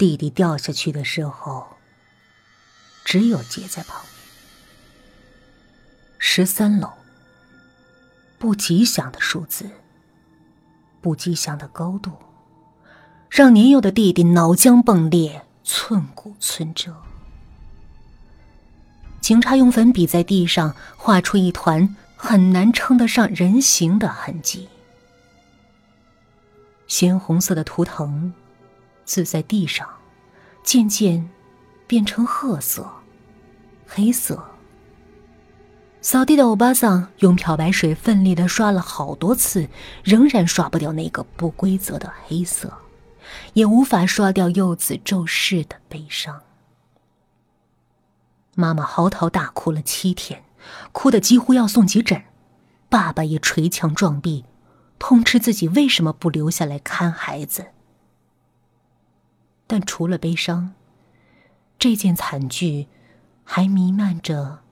弟弟掉下去的时候，只有杰在旁边。十三楼，不吉祥的数字，不吉祥的高度，让年幼的弟弟脑浆迸裂，寸骨寸折。警察用粉笔在地上画出一团很难称得上人形的痕迹，鲜红色的图腾渍在地上，渐渐变成褐色、黑色。扫地的欧巴桑用漂白水奋力的刷了好多次，仍然刷不掉那个不规则的黑色，也无法刷掉幼子骤逝的悲伤。妈妈嚎啕大哭了七天，哭得几乎要送急诊。爸爸也捶墙撞壁，痛斥自己为什么不留下来看孩子。但除了悲伤，这件惨剧还弥漫着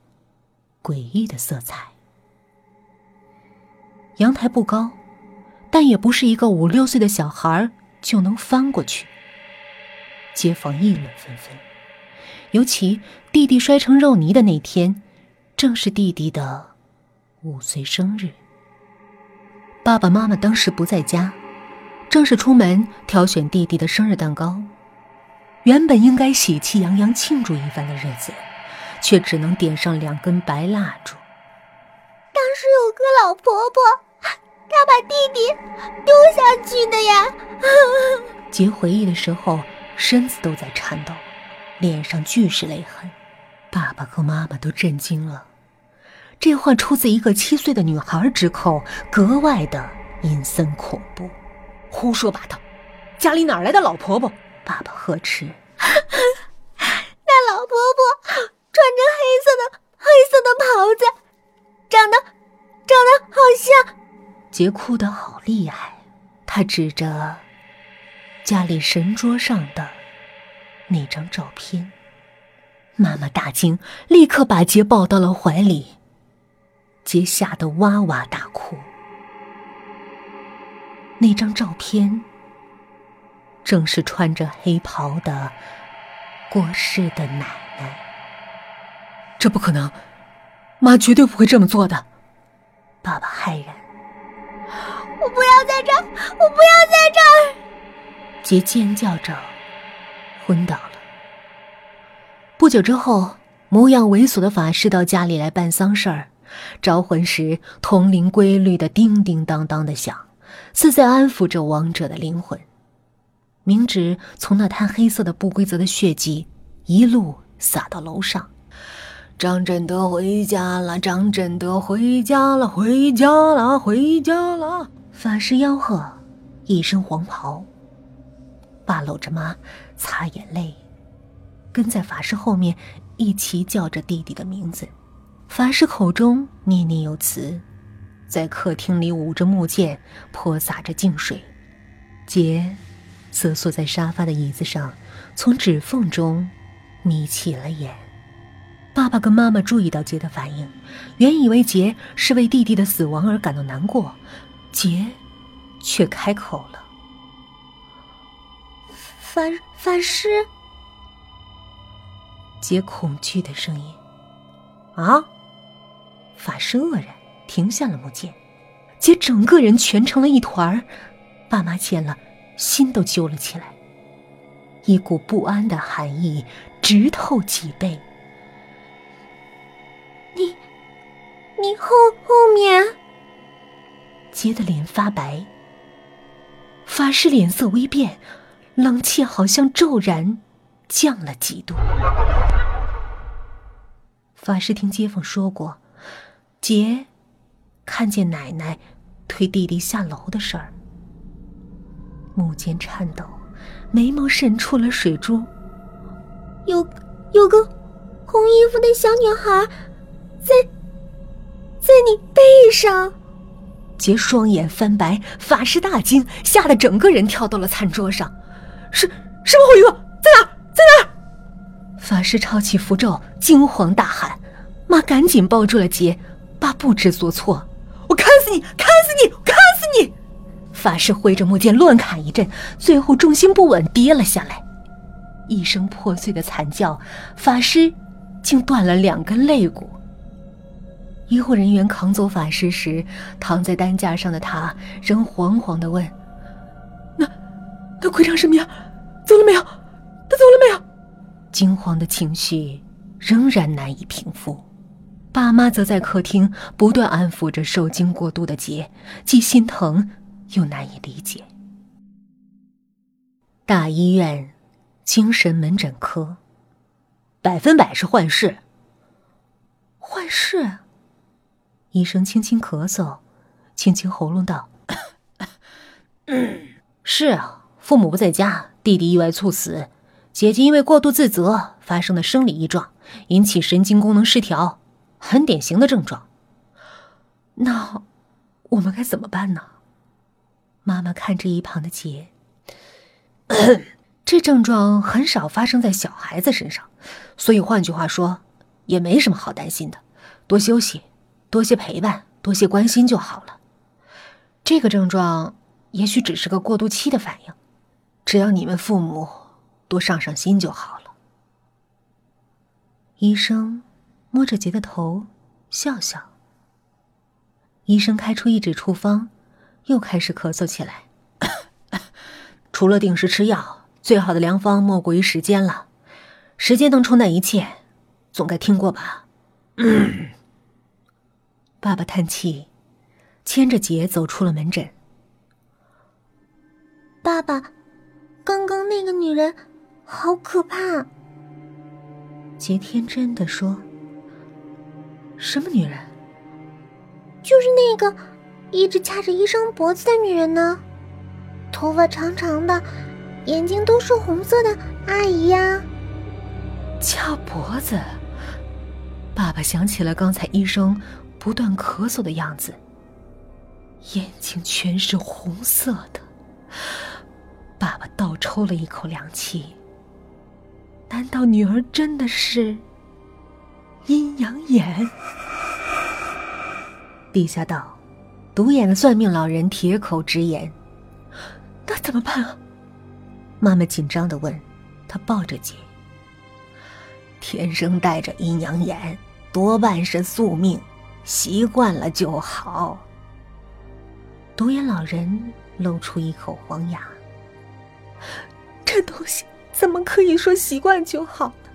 诡异的色彩。阳台不高，但也不是一个五六岁的小孩就能翻过去。街坊议论纷纷。尤其弟弟摔成肉泥的那天，正是弟弟的五岁生日。爸爸妈妈当时不在家，正是出门挑选弟弟的生日蛋糕。原本应该喜气洋洋庆祝一番的日子，却只能点上两根白蜡烛。当时有个老婆婆，她把弟弟丢下去的呀。杰回忆的时候，身子都在颤抖。脸上俱是泪痕，爸爸和妈妈都震惊了。这话出自一个七岁的女孩之口，格外的阴森恐怖。胡说八道！家里哪来的老婆婆？爸爸呵斥。那老婆婆穿着黑色的黑色的袍子，长得长得好像……杰哭得好厉害，他指着家里神桌上的。那张照片，妈妈大惊，立刻把杰抱到了怀里。杰吓得哇哇大哭。那张照片，正是穿着黑袍的过世的奶奶。这不可能，妈绝对不会这么做的。爸爸骇然。我不要在这儿！我不要在这儿！杰尖叫着。昏倒了。不久之后，模样猥琐的法师到家里来办丧事儿，招魂时铜铃规律的叮叮当当的响，似在安抚着亡者的灵魂。明纸从那滩黑色的不规则的血迹一路洒到楼上。张振德回家了，张振德回家了，回家了，回家了。法师吆喝，一身黄袍。爸搂着妈，擦眼泪，跟在法师后面一起叫着弟弟的名字。法师口中念念有词，在客厅里舞着木剑，泼洒着净水。杰则缩在沙发的椅子上，从指缝中眯起了眼。爸爸跟妈妈注意到杰的反应，原以为杰是为弟弟的死亡而感到难过，杰却开口了。法法师，杰恐惧的声音。啊！法师愕然，停下了木剑。杰整个人蜷成了一团儿，爸妈见了，心都揪了起来。一股不安的寒意直透脊背。你，你后后面？杰的脸发白。法师脸色微变。冷气好像骤然降了几度。法师听街坊说过，杰看见奶奶推弟弟下楼的事儿，目间颤抖，眉毛渗出了水珠。有有个红衣服的小女孩，在在你背上。杰双眼翻白，法师大惊，吓得整个人跳到了餐桌上。是什么红衣服？在哪？在哪？法师抄起符咒，惊慌大喊：“妈，赶紧抱住了杰！”爸不知所措：“我砍死你！砍死你！砍死你！”法师挥着木剑乱砍一阵，最后重心不稳跌了下来。一声破碎的惨叫，法师竟断了两根肋骨。医护人员扛走法师时，躺在担架上的他仍惶惶的问：“那，他会长什么样？走了没有？他走了没有？”惊慌的情绪仍然难以平复。爸妈则在客厅不断安抚着受惊过度的杰，既心疼又难以理解。大医院精神门诊科，百分百是幻视。幻视。医生轻轻咳嗽，清清喉咙道：“是啊，父母不在家，弟弟意外猝死，姐姐因为过度自责发生的生理异状，引起神经功能失调，很典型的症状。那我们该怎么办呢？”妈妈看着一旁的杰，这症状很少发生在小孩子身上，所以换句话说，也没什么好担心的，多休息。多些陪伴，多些关心就好了。这个症状也许只是个过渡期的反应，只要你们父母多上上心就好了。医生摸着杰的头，笑笑。医生开出一纸处方，又开始咳嗽起来。除了定时吃药，最好的良方莫过于时间了。时间能冲淡一切，总该听过吧？爸爸叹气，牵着杰走出了门诊。爸爸，刚刚那个女人好可怕。杰天真的说：“什么女人？就是那个一直掐着医生脖子的女人呢，头发长长的，眼睛都是红色的阿姨呀。”掐脖子。爸爸想起了刚才医生。不断咳嗽的样子，眼睛全是红色的。爸爸倒抽了一口凉气。难道女儿真的是阴阳眼？陛下道：“独眼的算命老人铁口直言。”那怎么办啊？妈妈紧张的问。她抱着姐。天生带着阴阳眼，多半是宿命。习惯了就好。独眼老人露出一口黄牙。这东西怎么可以说习惯就好呢？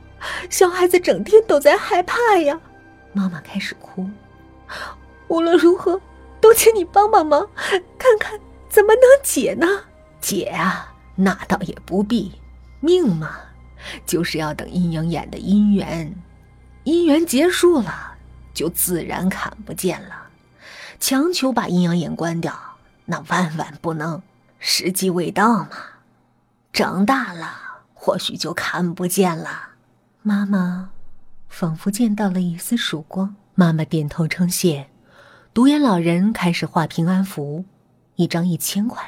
小孩子整天都在害怕呀。妈妈开始哭。无论如何，都请你帮帮忙，看看怎么能解呢？解啊，那倒也不必。命嘛，就是要等阴阳眼的姻缘，姻缘结束了。就自然看不见了，强求把阴阳眼关掉，那万万不能，时机未到嘛。长大了，或许就看不见了。妈妈仿佛见到了一丝曙光，妈妈点头称谢。独眼老人开始画平安符，一张一千块。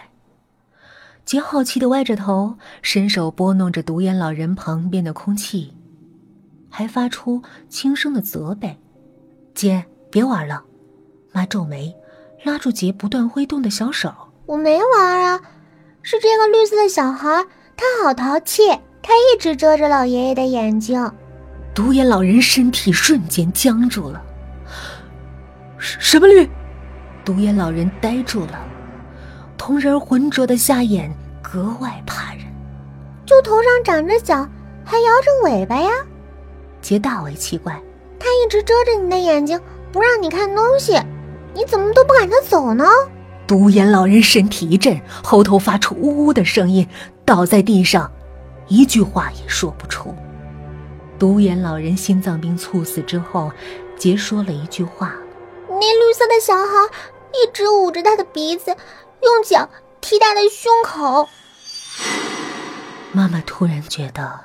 杰好奇的歪着头，伸手拨弄着独眼老人旁边的空气，还发出轻声的责备。姐，别玩了！妈皱眉，拉住杰不断挥动的小手。我没玩啊，是这个绿色的小孩，他好淘气，他一直遮着老爷爷的眼睛。独眼老人身体瞬间僵住了。什什么绿？独眼老人呆住了，瞳仁浑浊的瞎眼格外怕人。就头上长着角，还摇着尾巴呀！杰大为奇怪。他一直遮着你的眼睛，不让你看东西，你怎么都不赶他走呢？独眼老人身体一震，喉头发出呜呜的声音，倒在地上，一句话也说不出。独眼老人心脏病猝死之后，杰说了一句话：“那绿色的小孩一直捂着他的鼻子，用脚踢他的胸口。”妈妈突然觉得，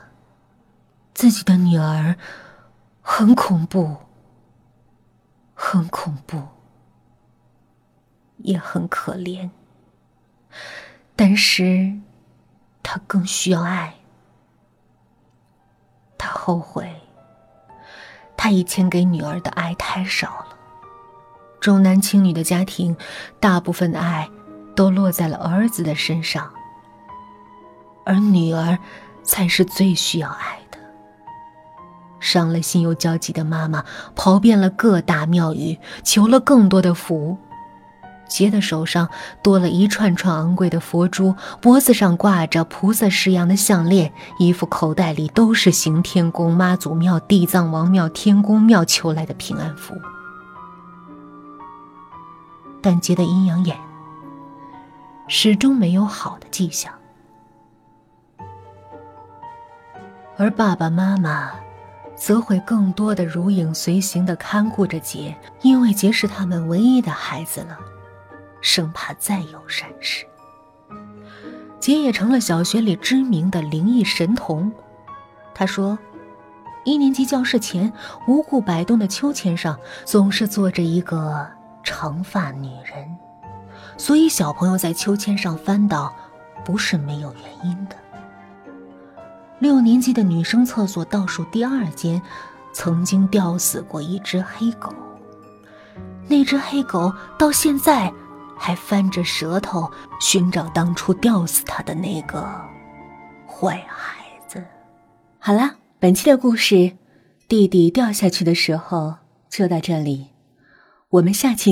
自己的女儿。很恐怖，很恐怖，也很可怜。但是，他更需要爱。他后悔，他以前给女儿的爱太少了。重男轻女的家庭，大部分的爱都落在了儿子的身上，而女儿才是最需要爱的。伤了心又焦急的妈妈跑遍了各大庙宇，求了更多的福。杰的手上多了一串串昂贵的佛珠，脖子上挂着菩萨式样的项链，衣服口袋里都是行天宫、妈祖庙、地藏王庙、天宫庙求来的平安符。但杰的阴阳眼始终没有好的迹象，而爸爸妈妈则会更多的如影随形的看顾着杰，因为杰是他们唯一的孩子了。生怕再有闪失，杰也成了小学里知名的灵异神童。他说，一年级教室前无故摆动的秋千上总是坐着一个长发女人，所以小朋友在秋千上翻倒不是没有原因的。六年级的女生厕所倒数第二间曾经吊死过一只黑狗，那只黑狗到现在。还翻着舌头寻找当初吊死他的那个坏孩子。好了，本期的故事，弟弟掉下去的时候就到这里，我们下期。